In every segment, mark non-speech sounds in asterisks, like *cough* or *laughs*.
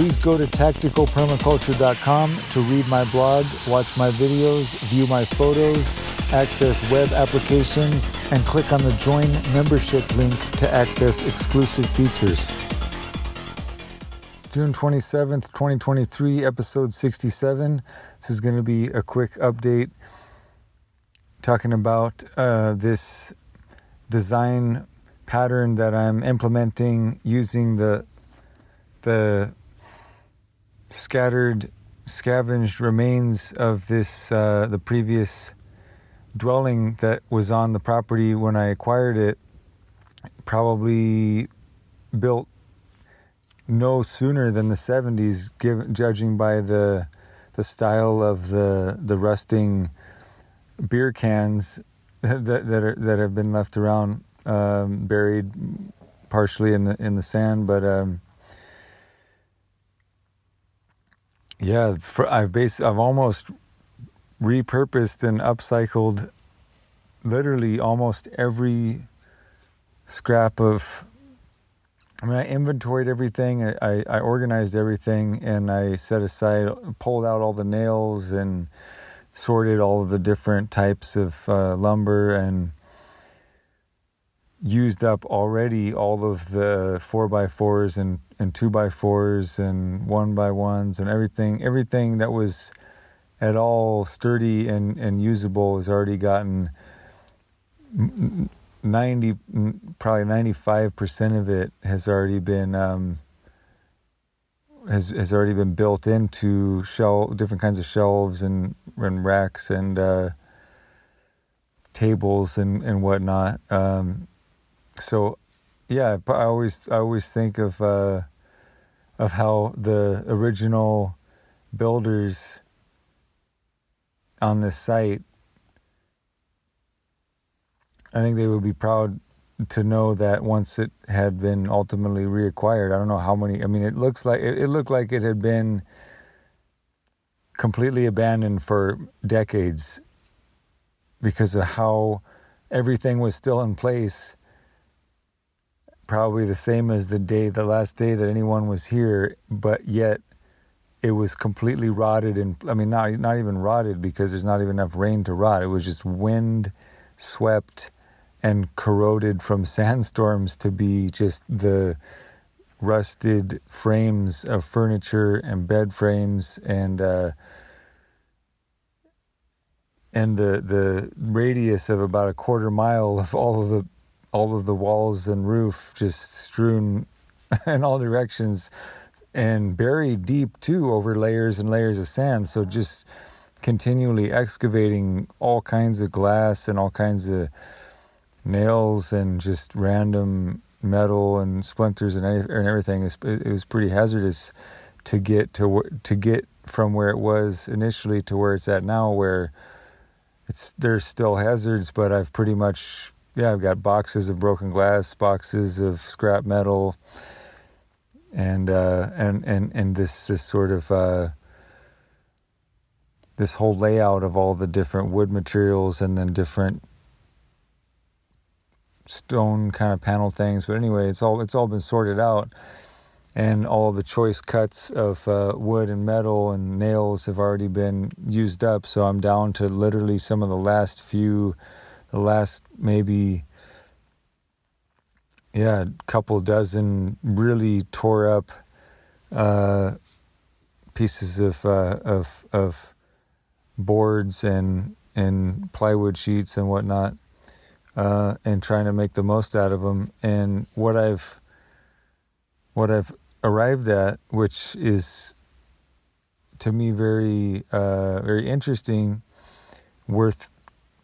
Please go to tacticalpermaculture.com to read my blog, watch my videos, view my photos, access web applications, and click on the Join Membership link to access exclusive features. June 27th, 2023, episode 67. This is going to be a quick update talking about uh, this design pattern that I'm implementing using the the scattered, scavenged remains of this uh, the previous dwelling that was on the property when I acquired it. Probably built no sooner than the 70s, given, judging by the the style of the the rusting beer cans *laughs* that that, are, that have been left around, um, buried partially in the in the sand, but. Um, yeah, for, I've bas- I've almost repurposed and upcycled literally almost every scrap of I mean, I inventoried everything. I, I organized everything, and I set aside, pulled out all the nails, and sorted all of the different types of uh, lumber, and used up already all of the four by fours and, and two by fours and one by ones and everything. Everything that was at all sturdy and, and usable has already gotten 90 probably 95% of it has already been um, has has already been built into shell different kinds of shelves and, and racks and uh, tables and and whatnot um, so yeah I always I always think of uh, of how the original builders on this site I think they would be proud to know that once it had been ultimately reacquired, I don't know how many. I mean, it looks like it, it looked like it had been completely abandoned for decades because of how everything was still in place. Probably the same as the day, the last day that anyone was here, but yet it was completely rotted and I mean not not even rotted because there's not even enough rain to rot. It was just wind swept and corroded from *laughs* sandstorms to be just the rusted frames of furniture and bed frames and uh, and the the radius of about a quarter mile of all of the all of the walls and roof just strewn *laughs* in all directions and buried deep too over layers and layers of sand so just continually excavating all kinds of glass and all kinds of nails and just random metal and splinters and, and everything. It was pretty hazardous to get to to get from where it was initially to where it's at now, where it's there's still hazards, but I've pretty much yeah I've got boxes of broken glass, boxes of scrap metal, and uh, and and and this this sort of uh, this whole layout of all the different wood materials and then different stone kind of panel things. But anyway, it's all it's all been sorted out, and all the choice cuts of uh, wood and metal and nails have already been used up. So I'm down to literally some of the last few, the last maybe. Yeah, couple dozen really tore up uh, pieces of uh, of of boards and and plywood sheets and whatnot uh, and trying to make the most out of them. And what I've what I've arrived at, which is to me very uh, very interesting, worth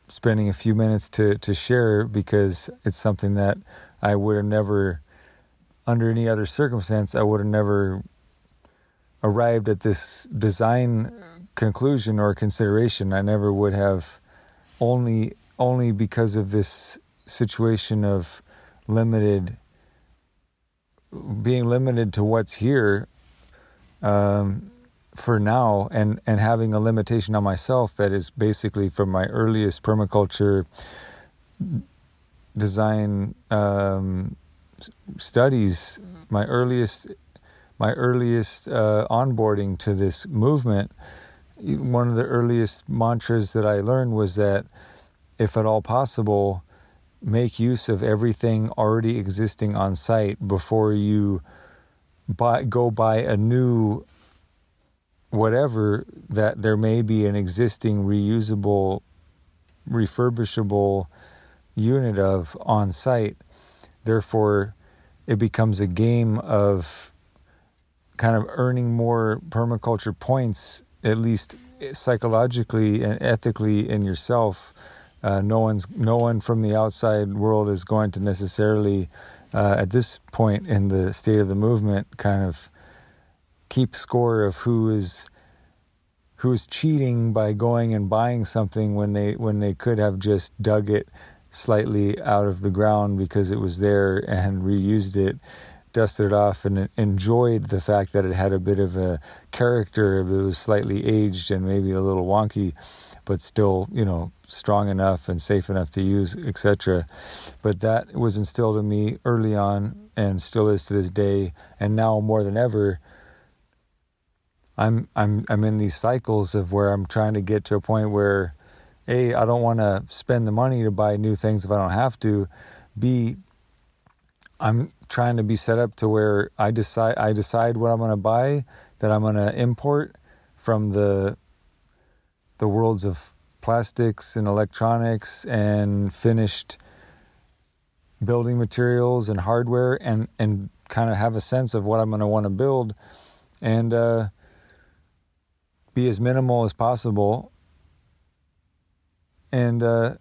spending a few minutes to to share because it's something that I would have never, under any other circumstance, I would have never arrived at this design conclusion or consideration. I never would have only only because of this situation of limited being limited to what's here um, for now and and having a limitation on myself that is basically from my earliest permaculture design um, studies my earliest my earliest uh, onboarding to this movement one of the earliest mantras that I learned was that if at all possible make use of everything already existing on site before you buy, go buy a new whatever that there may be an existing reusable refurbishable unit of on site therefore it becomes a game of kind of earning more permaculture points at least psychologically and ethically in yourself. Uh, no one's no one from the outside world is going to necessarily uh, at this point in the state of the movement kind of keep score of who is who is cheating by going and buying something when they when they could have just dug it slightly out of the ground because it was there and reused it dusted it off and enjoyed the fact that it had a bit of a character it was slightly aged and maybe a little wonky but still, you know, strong enough and safe enough to use, etc. But that was instilled in me early on and still is to this day. And now more than ever, I'm I'm I'm in these cycles of where I'm trying to get to a point where, a I don't want to spend the money to buy new things if I don't have to. B I'm trying to be set up to where I decide I decide what I'm going to buy that I'm going to import from the the worlds of plastics and electronics and finished building materials and hardware and, and kind of have a sense of what I'm going to want to build and uh, be as minimal as possible and uh,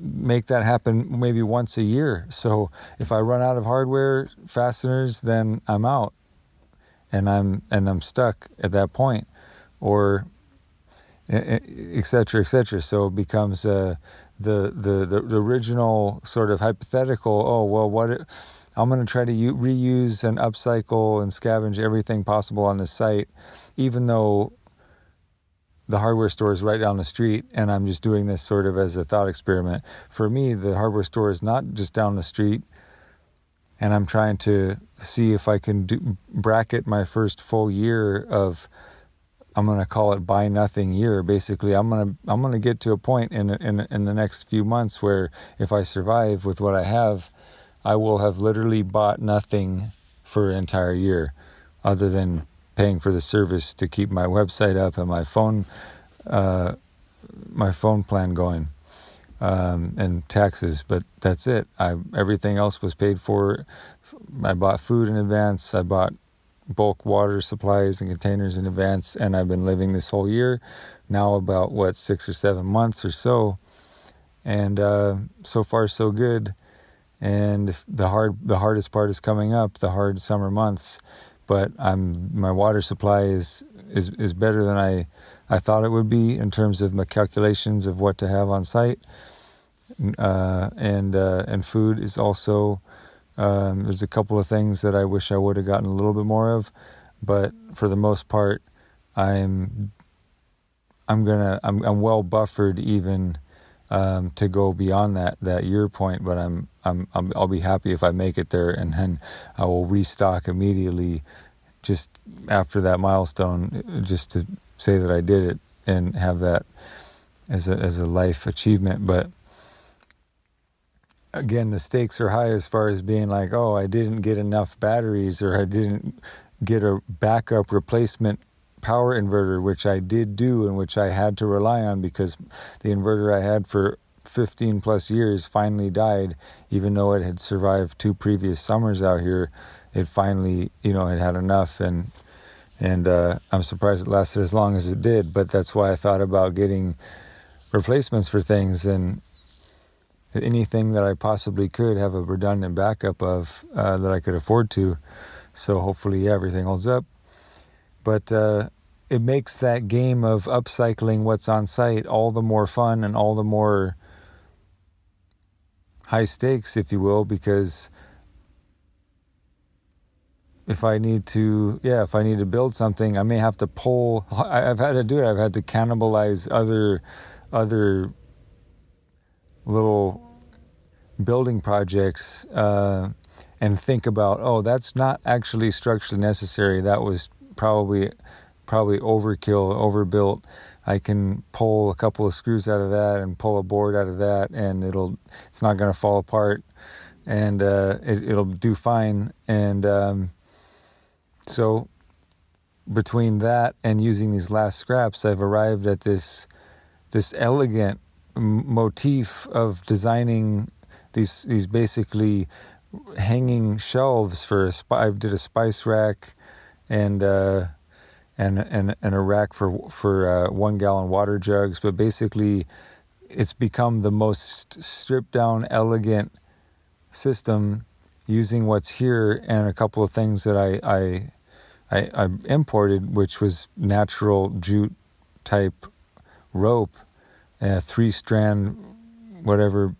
make that happen maybe once a year. So if I run out of hardware fasteners, then I'm out and I'm and I'm stuck at that point. Or etc., etc. So it becomes uh, the, the, the original sort of hypothetical. Oh well, what it, I'm going to try to u- reuse and upcycle and scavenge everything possible on the site, even though the hardware store is right down the street, and I'm just doing this sort of as a thought experiment. For me, the hardware store is not just down the street. And I'm trying to see if I can do, bracket my first full year of I'm going to call it buy nothing year. Basically, I'm going to I'm going to get to a point in in in the next few months where if I survive with what I have, I will have literally bought nothing for an entire year, other than paying for the service to keep my website up and my phone uh, my phone plan going um, and taxes. But that's it. I everything else was paid for. I bought food in advance. I bought bulk water supplies and containers in advance, and I've been living this whole year now about what six or seven months or so, and uh, so far so good. And the hard the hardest part is coming up, the hard summer months. But I'm my water supply is is is better than I I thought it would be in terms of my calculations of what to have on site. Uh, and uh, and food is also um, there's a couple of things that I wish I would have gotten a little bit more of, but for the most part, I'm I'm gonna I'm I'm well buffered even um, to go beyond that that year point. But I'm I'm, i will be happy if I make it there, and then I will restock immediately just after that milestone, just to say that I did it and have that as a as a life achievement. But again, the stakes are high as far as being like, oh, I didn't get enough batteries or I didn't get a backup replacement power inverter, which I did do and which I had to rely on because the inverter I had for 15 plus years finally died, even though it had survived two previous summers out here. It finally, you know, it had enough, and and uh, I'm surprised it lasted as long as it did. But that's why I thought about getting replacements for things, and anything that I possibly could have a redundant backup of uh, that I could afford to. So hopefully, yeah, everything holds up. But uh, it makes that game of upcycling what's on site all the more fun and all the more high stakes, if you will, because if I need to, yeah, if I need to build something, I may have to pull. I've had to do it. I've had to cannibalize other, other little building projects uh, and think about, oh, that's not actually structurally necessary. That was probably probably overkill, overbuilt. I can pull a couple of screws out of that and pull a board out of that, and it'll it's not going to fall apart, and uh, it, will do fine. And um, so between that and using these last scraps, I've arrived at this this elegant motif of designing these these basically hanging shelves for a I did a spice rack and uh, and and and a rack for for uh, one gallon water jugs, but basically it's become the most stripped down, elegant system using what's here and a couple of things that I I I, I imported, which was natural jute type rope, a three strand, whatever.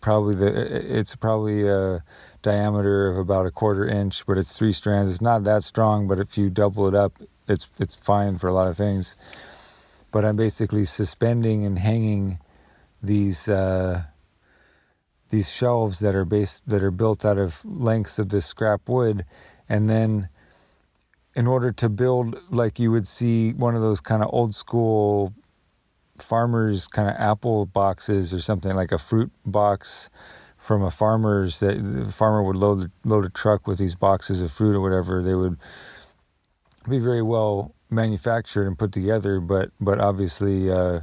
Probably the it's probably a diameter of about a quarter inch, but it's three strands. It's not that strong, but if you double it up, it's it's fine for a lot of things. But I'm basically suspending and hanging these uh, these shelves that are based that are built out of lengths of this scrap wood, and then in order to build like you would see one of those kind of old school farmers kind of apple boxes or something like a fruit box from a farmer's that the farmer would load load a truck with these boxes of fruit or whatever they would be very well manufactured and put together but but obviously uh,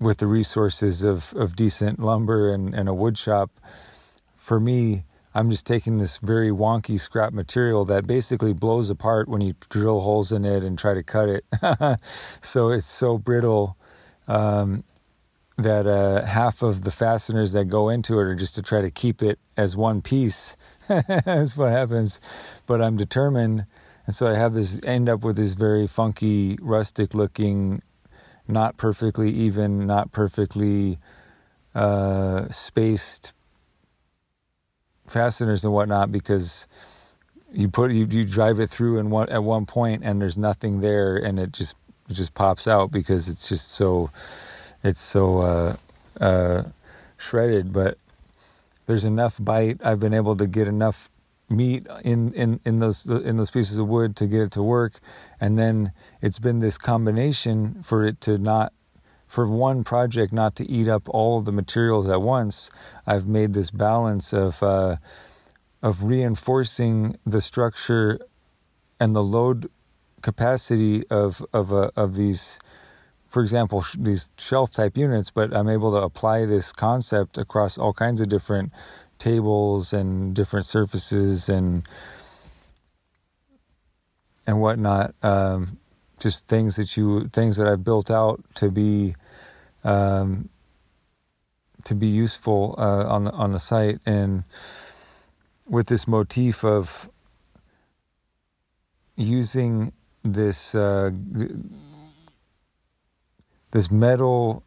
with the resources of of decent lumber and and a wood shop for me I'm just taking this very wonky scrap material that basically blows apart when you drill holes in it and try to cut it. *laughs* so it's so brittle um, that uh, half of the fasteners that go into it are just to try to keep it as one piece. *laughs* That's what happens. But I'm determined. And so I have this, end up with this very funky, rustic looking, not perfectly even, not perfectly uh, spaced fasteners and whatnot because you put you, you drive it through and one at one point and there's nothing there and it just it just pops out because it's just so it's so uh, uh, shredded but there's enough bite. I've been able to get enough meat in, in, in those in those pieces of wood to get it to work. And then it's been this combination for it to not for one project not to eat up all of the materials at once, I've made this balance of uh, of reinforcing the structure and the load capacity of of uh, of these, for example, sh- these shelf type units. But I'm able to apply this concept across all kinds of different tables and different surfaces and and whatnot. Um, just things that you things that I've built out to be um, to be useful uh, on the on the site and with this motif of using this uh, this metal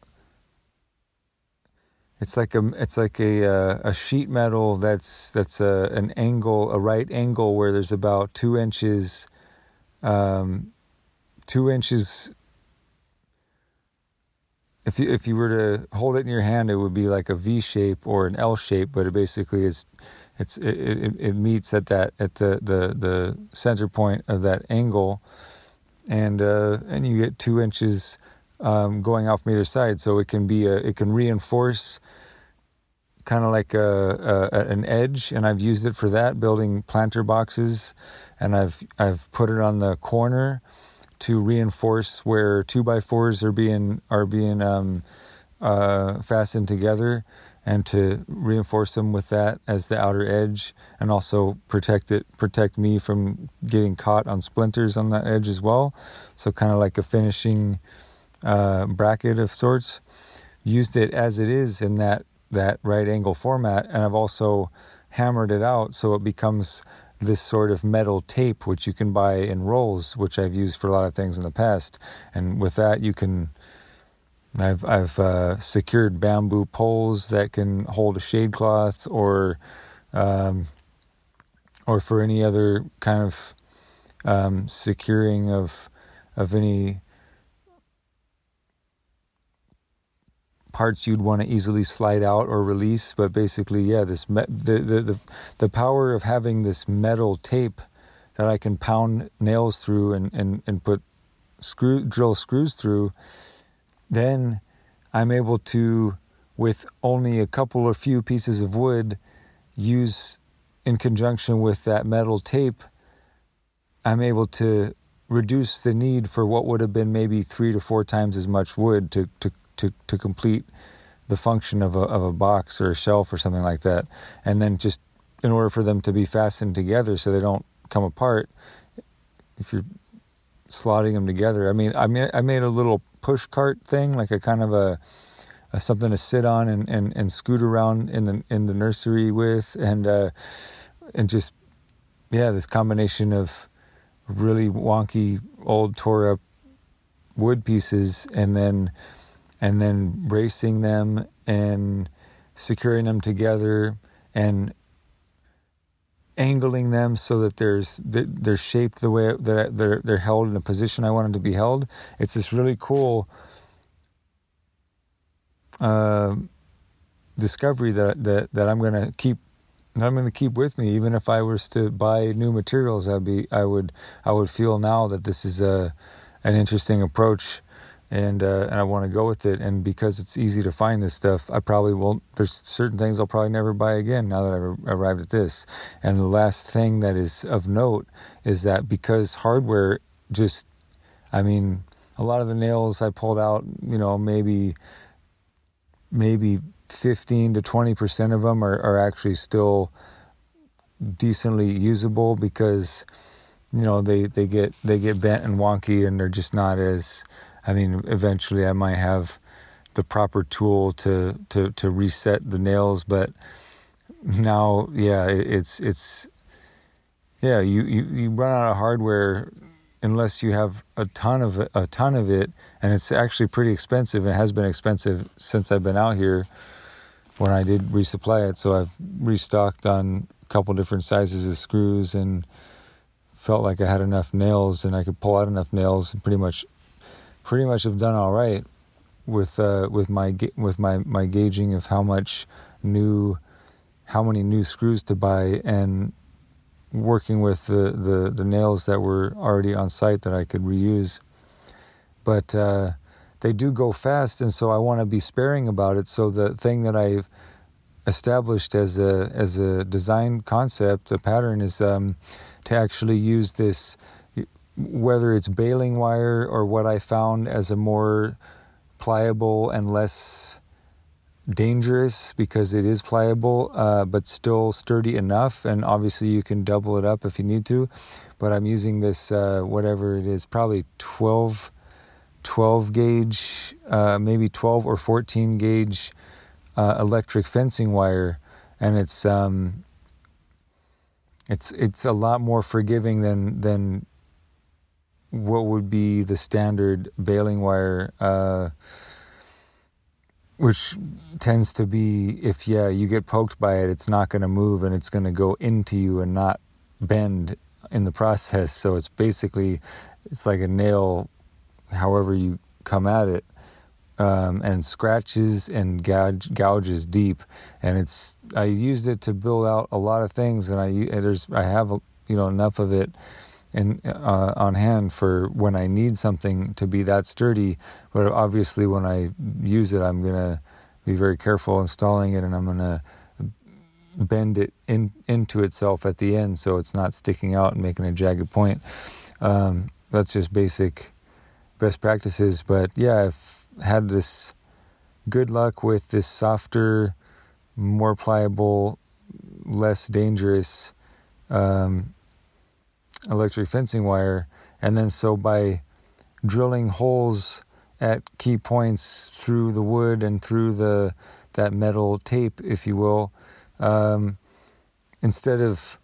it's like a it's like a uh, a sheet metal that's that's a an angle a right angle where there's about two inches um, two inches. If you if you were to hold it in your hand, it would be like a V shape or an L shape, but it basically is. It's it, it, it meets at that at the, the the center point of that angle, and uh, and you get two inches um, going off from either side, so it can be a it can reinforce kind of like a, a, an edge, and I've used it for that building planter boxes, and I've I've put it on the corner to reinforce where two by fours are being are being um, uh, fastened together, and to reinforce them with that as the outer edge, and also protect it protect me from getting caught on splinters on that edge as well. So kind of like a finishing uh, bracket of sorts. Used it as it is in that that right angle format, and I've also hammered it out so it becomes this sort of metal tape, which you can buy in rolls, which I've used for a lot of things in the past. And with that, you can. I've I've uh, secured bamboo poles that can hold a shade cloth, or um, or for any other kind of um, securing of of any parts you'd want to easily slide out or release. But basically, yeah, this me- the, the the the power of having this metal tape that I can pound nails through and and and put screw drill screws through, then I'm able to, with only a couple or few pieces of wood, use in conjunction with that metal tape. I'm able to reduce the need for what would have been maybe three to four times as much wood to to to, to complete the function of a, of a box or a shelf or something like that. And then just in order for them to be fastened together so they don't come apart, if you're slotting them together, I mean, I mean, I made a little push cart thing, like a kind of a, a something to sit on and, and, and scoot around in the in the nursery with, and uh, and just yeah, this combination of really wonky old tore up wood pieces and then and then bracing them and securing them together and angling them so that there's they're shaped the way that they're they're held in a position I want them to be held. It's this really cool uh, discovery that that that I'm to keep I'm going to keep with me even if I was to buy new materials I'd be I would I would feel now that this is a an interesting approach and uh, and I want to go with it. And because it's easy to find this stuff, I probably won't. There's certain things I'll probably never buy again now that I've arrived at this. And the last thing that is of note is that because hardware just, I mean, a lot of the nails I pulled out, you know, maybe maybe 15 to 20 percent of them are, are actually still decently usable because you know they, they get they get bent and wonky and they're just not as I mean, eventually I might have the proper tool to to to reset the nails, but now, yeah, it's it's yeah, you you, you run out of hardware unless you have a ton of a ton of it, and it's actually pretty expensive. It has been expensive since I've been out here when I did resupply it. So I've restocked on a couple different sizes of screws and felt like I had enough nails and I could pull out enough nails and pretty much pretty much have done all right with uh, with my with my my gauging of how much new how many new screws to buy and working with the, the, the nails that were already on site that I could reuse. But uh, they do go fast, and so I want to be sparing about it. So the thing that I've established as a as a design concept, a pattern, is um, to actually use this whether it's baling wire or what I found as a more pliable and less dangerous because it is pliable uh, but still sturdy enough. And obviously you can double it up if you need to but i'm using this uh, whatever it is probably 12 12 gauge uh, maybe 12 or 14 gauge uh, electric fencing wire. And it's um, it's it's a lot more forgiving than than what would be the standard baling wire, uh, which tends to be if yeah you get poked by it, it's not going to move and it's going to go into you and not bend in the process. So it's basically it's like a nail, however you come at it. Um, and scratches and gouge, gouges deep, and it's. I used it to build out a lot of things, and I there's I have you know enough of it uh, on hand for when I need something to be that sturdy. But obviously, when I use it, I'm gonna be very careful installing it, and I'm gonna bend it in into itself at the end so it's not sticking out and making a jagged point. Um, that's just basic best practices. But yeah, I've had this good luck with this softer, more pliable, less dangerous. Um, electric fencing wire. And then so by drilling holes at key points through the wood and through the that metal tape, if you will, um, instead of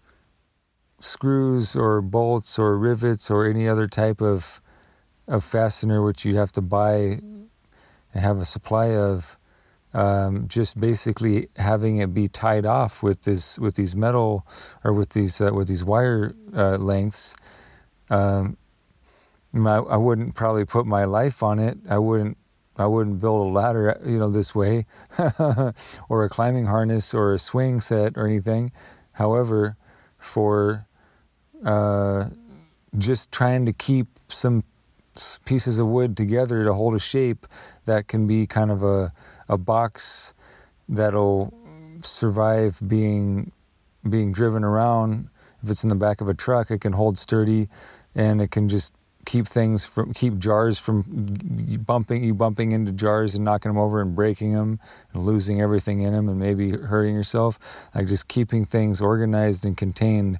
screws or bolts or rivets or any other type of of fastener which you'd have to buy and have a supply of um, just basically having it be tied off with this with these metal or with these uh, with these wire uh, lengths. Um, I, I wouldn't probably put my life on it. I wouldn't I wouldn't build a ladder you know this way *laughs* or a climbing harness or a swing set or anything. However for uh, just trying to keep some pieces of wood together to hold a shape that can be kind of a, a box that'll survive being being driven around. If it's in the back of a truck it can hold sturdy and it can just keep things from keep jars from bumping you bumping into jars and knocking them over and breaking them and losing everything in them and maybe hurting yourself. Like just keeping things organized and contained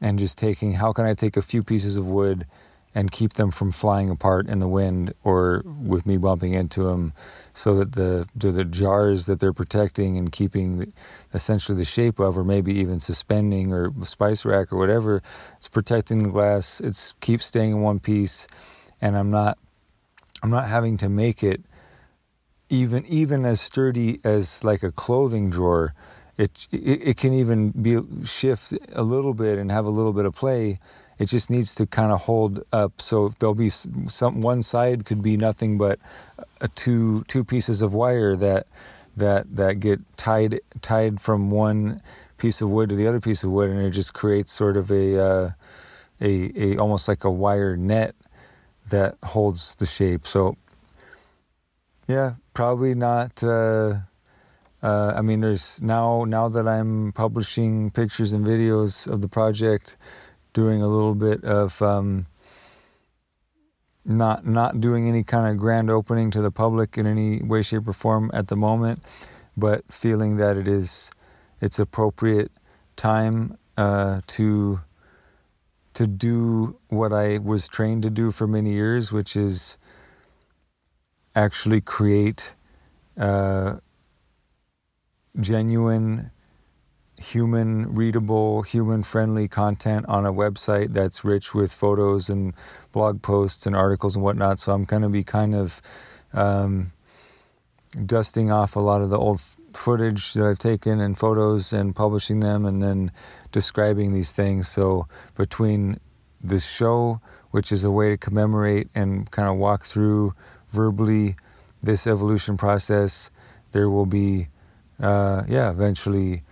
and just taking how can I take a few pieces of wood and keep them from flying apart in the wind or with me bumping into them so that the the jars that they're protecting and keeping essentially the shape of or maybe even suspending or spice rack or whatever it's protecting the glass it's keeps staying in one piece and I'm not I'm not having to make it even even as sturdy as like a clothing drawer it, it, it can even be shift a little bit and have a little bit of play. It just needs to kind of hold up. So there'll be some one side could be nothing but a two two pieces of wire that that that get tied tied from one piece of wood to the other piece of wood, and it just creates sort of a uh, a, a almost like a wire net that holds the shape. So yeah, probably not. Uh, uh, I mean, there's now now that I'm publishing pictures and videos of the project, doing a little bit of um, not not doing any kind of grand opening to the public in any way, shape, or form at the moment, but feeling that it is it's appropriate time uh, to to do what I was trained to do for many years, which is actually create. Uh, genuine, human readable, human friendly content on a website that's rich with photos and blog posts and articles and whatnot. So I'm going to be kind of um, dusting off a lot of the old footage that I've taken and photos and publishing them and then describing these things. So between this show, which is a way to commemorate and kind of walk through verbally this evolution process, there will be uh, yeah, eventually,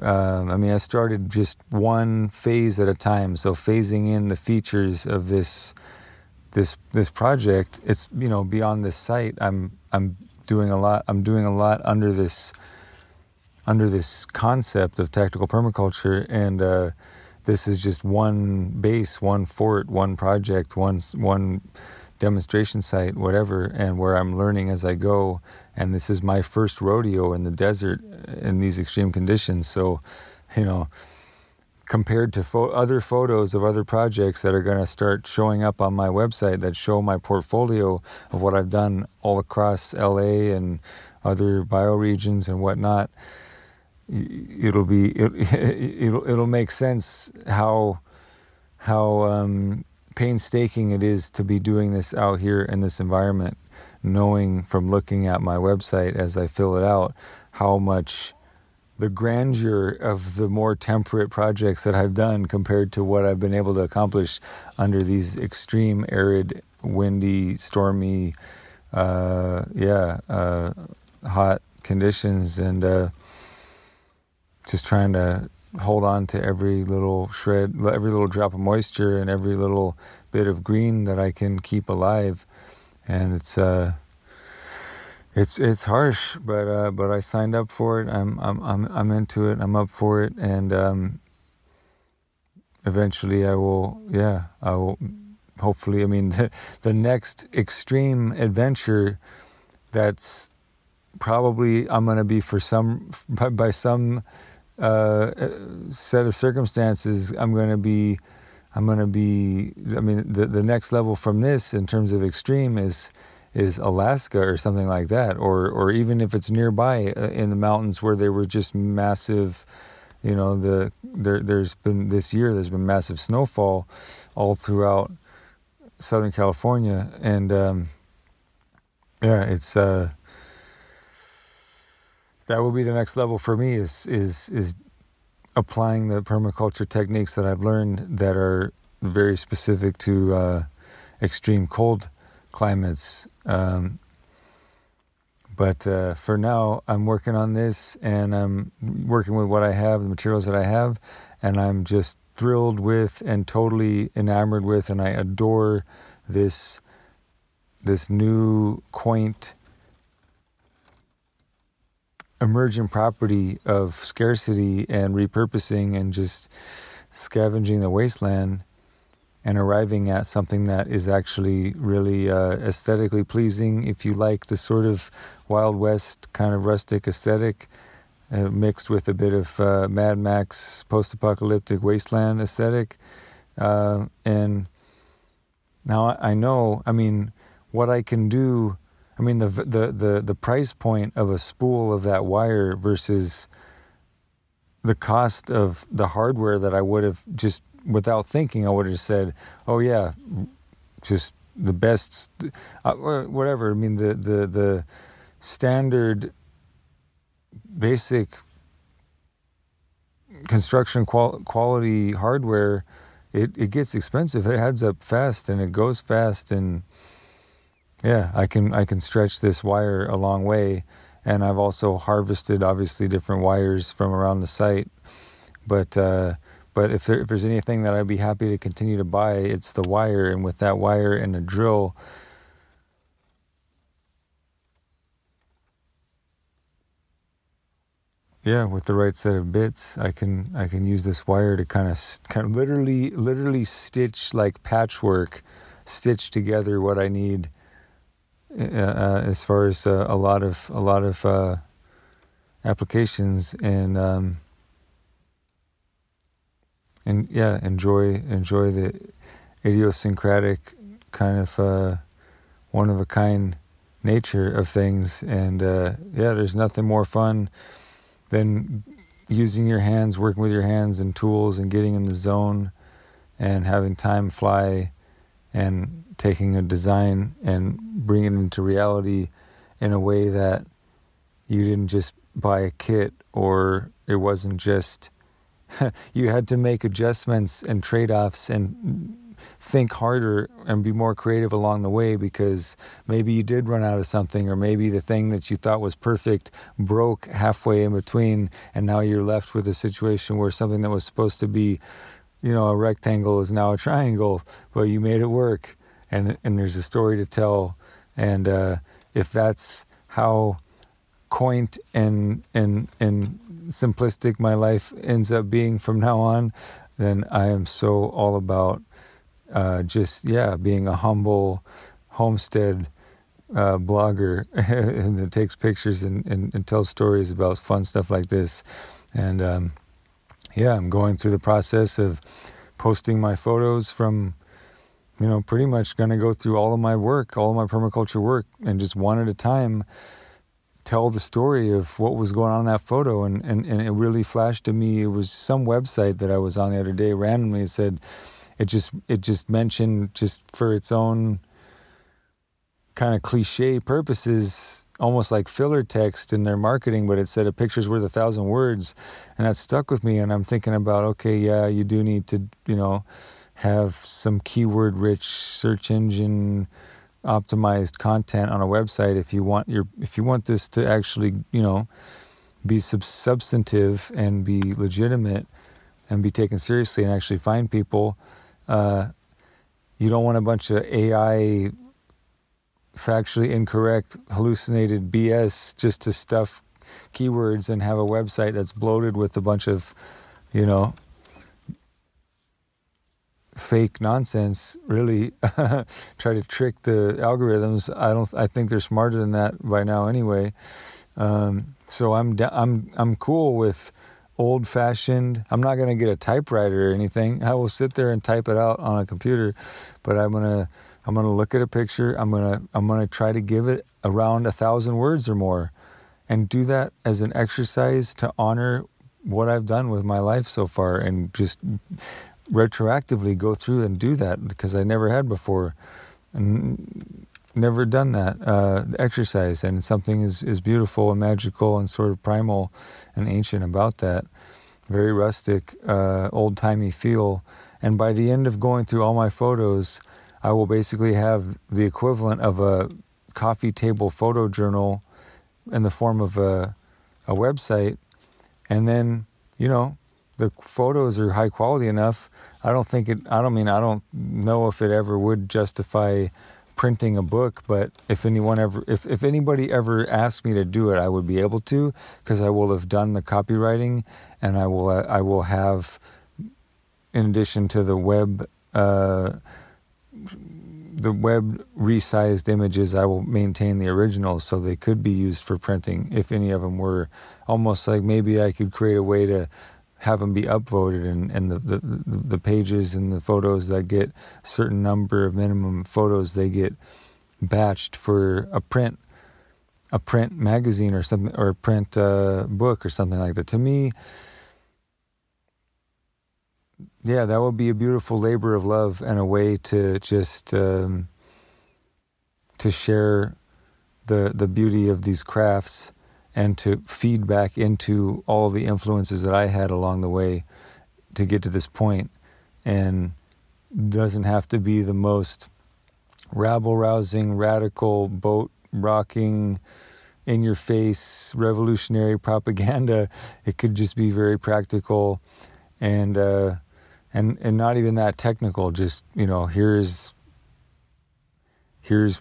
um, I mean, I started just one phase at a time. So phasing in the features of this this this project, it's you know beyond this site. I'm I'm doing a lot. I'm doing a lot under this under this concept of tactical permaculture, and uh, this is just one base, one fort, one project, one one demonstration site, whatever, and where I'm learning as I go. And this is my first rodeo in the desert in these extreme conditions. So, you know, compared to fo- other photos of other projects that are going to start showing up on my website that show my portfolio of what I've done all across LA and other bioregions and whatnot, it'll be it, *laughs* it'll it'll make sense how how um, painstaking it is to be doing this out here in this environment, knowing from looking at my website as I fill it out how much the grandeur of the more temperate projects that I've done compared to what I've been able to accomplish under these extreme, arid, windy, stormy, uh, yeah, uh, hot conditions, and uh, just trying to hold on to every little shred, every little drop of moisture, and every little bit of green that I can keep alive. And it's uh, it's it's harsh, but uh, but I signed up for it. I'm I'm I'm I'm into it. I'm up for it, and um, eventually I will. Yeah, I will. Hopefully, I mean *laughs* the the next extreme adventure. That's probably I'm to be for some *laughs* by some uh, set of circumstances, I'm going to be, I'm going to be. I mean, the the next level from this in terms of extreme is is Alaska or something like that, or or even if it's nearby uh, in the mountains where there were just massive you know the there there's been this year there's been massive snowfall all throughout Southern California and um, yeah it's uh, that will be the next level for me is is is applying the permaculture techniques that I've learned that are very specific to uh, extreme cold climates. Um, but uh, for now, I'm working on this and I'm working with what I have, the materials that I have, and I'm just thrilled with and totally enamored with, and I adore this this new quaint emergent property of scarcity and repurposing and just scavenging the wasteland and arriving at something that is actually really uh, aesthetically pleasing if you like the sort of Wild West kind of rustic aesthetic, uh, mixed with a bit of uh, Mad Max post-apocalyptic wasteland aesthetic. Uh, and now I know, I mean, what I can do. I mean, the the the the price point of a spool of that wire versus the cost of the hardware that I would have just without thinking, I would have said, "Oh yeah, just the best, uh, whatever." I mean, the the the standard basic construction qual- quality hardware it, it gets expensive it adds up fast and it goes fast and yeah i can i can stretch this wire a long way and i've also harvested obviously different wires from around the site. But uh, but if, there, if there's anything that i'd be happy to continue to buy it's the wire and with that wire and a drill yeah with the right set of bits i can i can use this wire to kind of kind of literally literally stitch like patchwork stitch together what i need uh, uh, as far as uh, a lot of a lot of uh, applications and um, and yeah enjoy enjoy the idiosyncratic kind of uh, one of a kind nature of things. And uh, yeah there's nothing more fun than using your hands, working with your hands and tools and getting in the zone and having time fly and taking a design and bringing it into reality in a way that you didn't just buy a kit or it wasn't just *laughs* you had to make adjustments and trade-offs and think harder and be more creative along the way because maybe you did run out of something or maybe the thing that you thought was perfect broke halfway in between and now you're left with a situation where something that was supposed to be you know a rectangle is now a triangle but you made it work and and there's a story to tell and uh, if that's how quaint and and and simplistic my life ends up being from now on then I am so all about uh, just yeah, being a humble homestead uh, blogger and *laughs* that takes pictures and, and, and, tells stories about fun stuff like this. And um, yeah, I'm going through the process of posting my photos from, you know, pretty much going to go through all of my work, all of my permaculture work, and just one at a time tell the story of what was going on in that photo. And, and, and it really flashed to me. It was some website that I was on the other day randomly. It said, it just it just mentioned just for its own kind of cliche purposes almost like filler text in their marketing but it said a picture's worth a thousand words and that stuck with me and i'm thinking about okay yeah you do need to you know have some keyword rich search engine optimized content on a website if you want your if you want this to actually you know be sub- substantive and be legitimate and be taken seriously and actually find people uh, you don't want a bunch of AI factually incorrect, hallucinated BS just to stuff keywords and have a website that's bloated with a bunch of, you know, fake nonsense really *laughs* try to trick the algorithms i don't i think they're smarter than that by now anyway um, so i'm i'm i'm cool with old fashioned. I'm not going to get a typewriter or anything. I will sit there and type it out on a computer, but I'm going to I'm going to look at a picture. I'm going to I'm going to try to give it around a thousand words or more and do that as an exercise to honor what I've done with my life so far and just retroactively go through and do that because I never had before and never done that uh, exercise and something is, is beautiful and magical and sort of primal and ancient about that. Very rustic uh, old-timey feel. And by the end of going through all my photos I will basically have the equivalent of a coffee table photo journal in the form of a, a website. And then you know the photos are high quality enough i don't think it i don't mean i don't know if it ever would justify printing a book but if anyone ever if, if anybody ever asked me to do it i would be able to because i will have done the copywriting and i will uh, i will have in addition to the web uh, the web resized images, I will maintain the originals so they could be used for printing if any of them were. Almost like maybe I could create a way to have them be upvoted and, and the, the, the pages and the photos that get a certain number of minimum photos, they get batched for a print a print magazine or something or a print uh, book or something like that. To me, yeah, that would be a beautiful labor of love and a way to just um, to share the the beauty of these crafts and to feed back into all the influences that I had along the way to get to this point and doesn't have to be the most rabble rousing radical boat rocking in your face revolutionary propaganda it could just be very practical and uh, and and not even that technical. Just you know, here's here's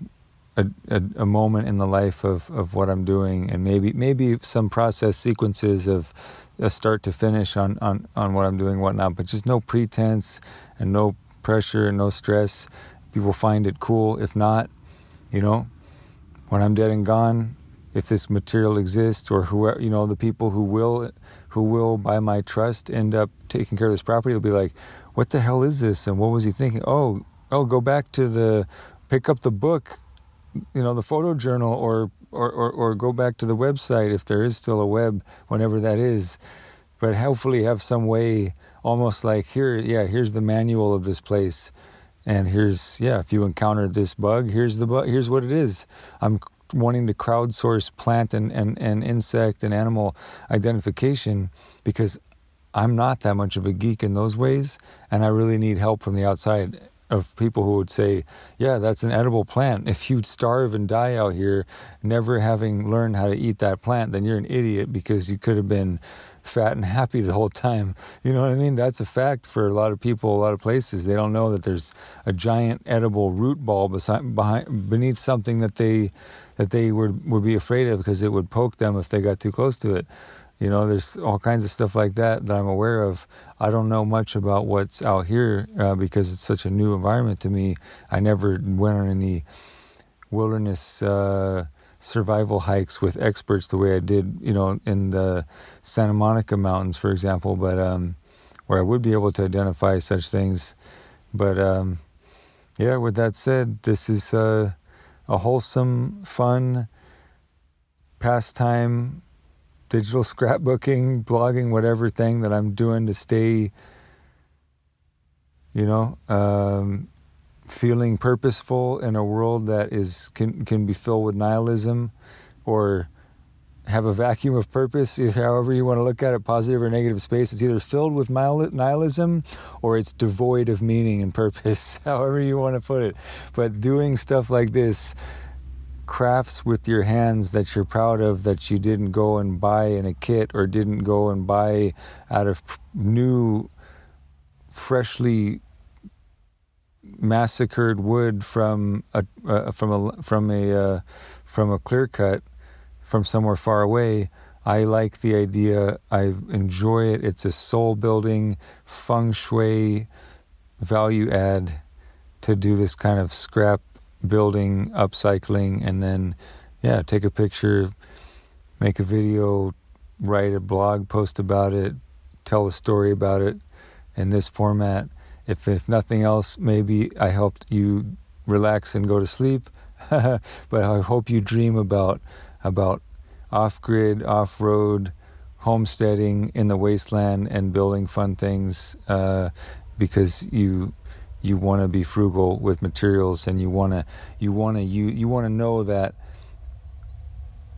a, a, a, moment in the life of, of what I'm doing, and maybe maybe some process sequences of a start to finish on, on, on what I'm doing, whatnot. But just no pretense and no pressure and no stress. People find it cool. If not, you know, when I'm dead and gone, if this material exists, or whoever you know, the people who will who will, by my trust, end up taking care of this property, they'll be like, "What the hell is this?" And what was he thinking? Oh, oh, go back to the, pick up the book, you know, the photo journal, or or or, or go back to the website if there is still a web, whenever that is. But hopefully, have some way, almost like here, yeah, here's the manual of this place and here's yeah if you encountered this bug here's the bug here's what it is i'm wanting to crowdsource plant and, and, and insect and animal identification because I'm not that much of a geek in those ways, and I really need help from the outside of people who would say, Yeah, that's an edible plant. If you'd starve and die out here, never having learned how to eat that plant, then you're an idiot because you could have been fat and happy the whole time. You know what I mean? That's a fact for a lot of people, a lot of places. They don't know that there's a giant edible root ball beside, behind, beneath something that they that they would would be afraid of because it would poke them if they got too close to it. You know, there's all kinds of stuff like that that I'm aware of. I don't know much about what's out here uh, because it's such a new environment to me. I never went on any wilderness. Uh, survival hikes with experts the way I did, you know, in the Santa Monica Mountains, for example, but um, where I would be able to identify such things. But um, yeah, with that said, this is uh, a wholesome, fun pastime, digital scrapbooking, blogging, whatever thing that I'm doing to stay, you know, um, feeling purposeful in a world that is can can be filled with nihilism or have a vacuum of purpose, *laughs* however you want to look at it, positive or negative space. It's either filled with nihilism or it's devoid of meaning and purpose, *laughs* however you want to put it. But doing stuff like this, crafts with your hands that you're proud of, that you didn't go and buy in a kit or didn't go and buy out of new, freshly massacred wood from a uh, from a from a uh, from a clear cut from somewhere far away. I like the idea. I enjoy it. It's a soul building feng shui value add to do this kind of scrap building, upcycling, and then yeah, take a picture, make a video, write a blog post about it, tell a story about it in this format if if nothing else, maybe I helped you relax and go to sleep. *laughs* but I hope you dream about about off grid, off road, homesteading in the wasteland and building fun things uh, because you you want to be frugal with materials and you want to you want to you you want to know that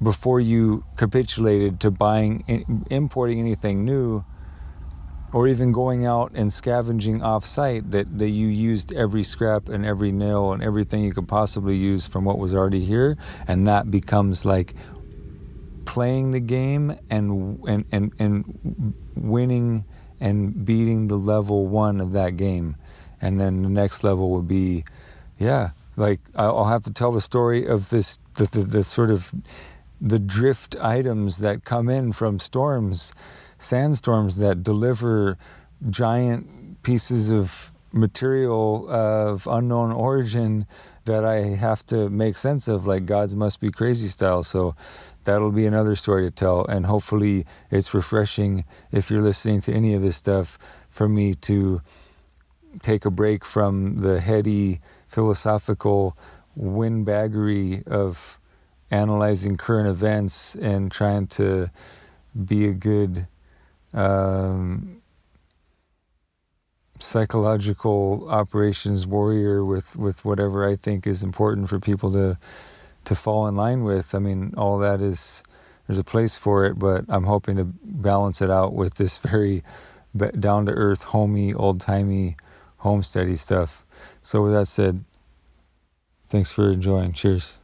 before you capitulated to buying importing anything new or even going out and scavenging off site that, that you used every scrap and every nail and everything you could possibly use from what was already here. And that becomes like playing the game and and and, and winning and beating the level one of that game and then the next level would be yeah like i'll have to tell the story of this the, the, the sort of the drift items that come in from storms sandstorms that deliver giant pieces of material of unknown origin that I have to make sense of, like Gods must be crazy style. So that'll be another story to tell. And hopefully, it's refreshing if you're listening to any of this stuff for me to take a break from the heady philosophical windbaggery of analyzing current events and trying to be a good um, psychological operations warrior with, with whatever I think is important for people to to fall in line with. I mean, all that is there's a place for it, but I'm hoping to balance it out with this very down to earth, homey, old timey, homesteady stuff. So, with that said, thanks for enjoying. Cheers.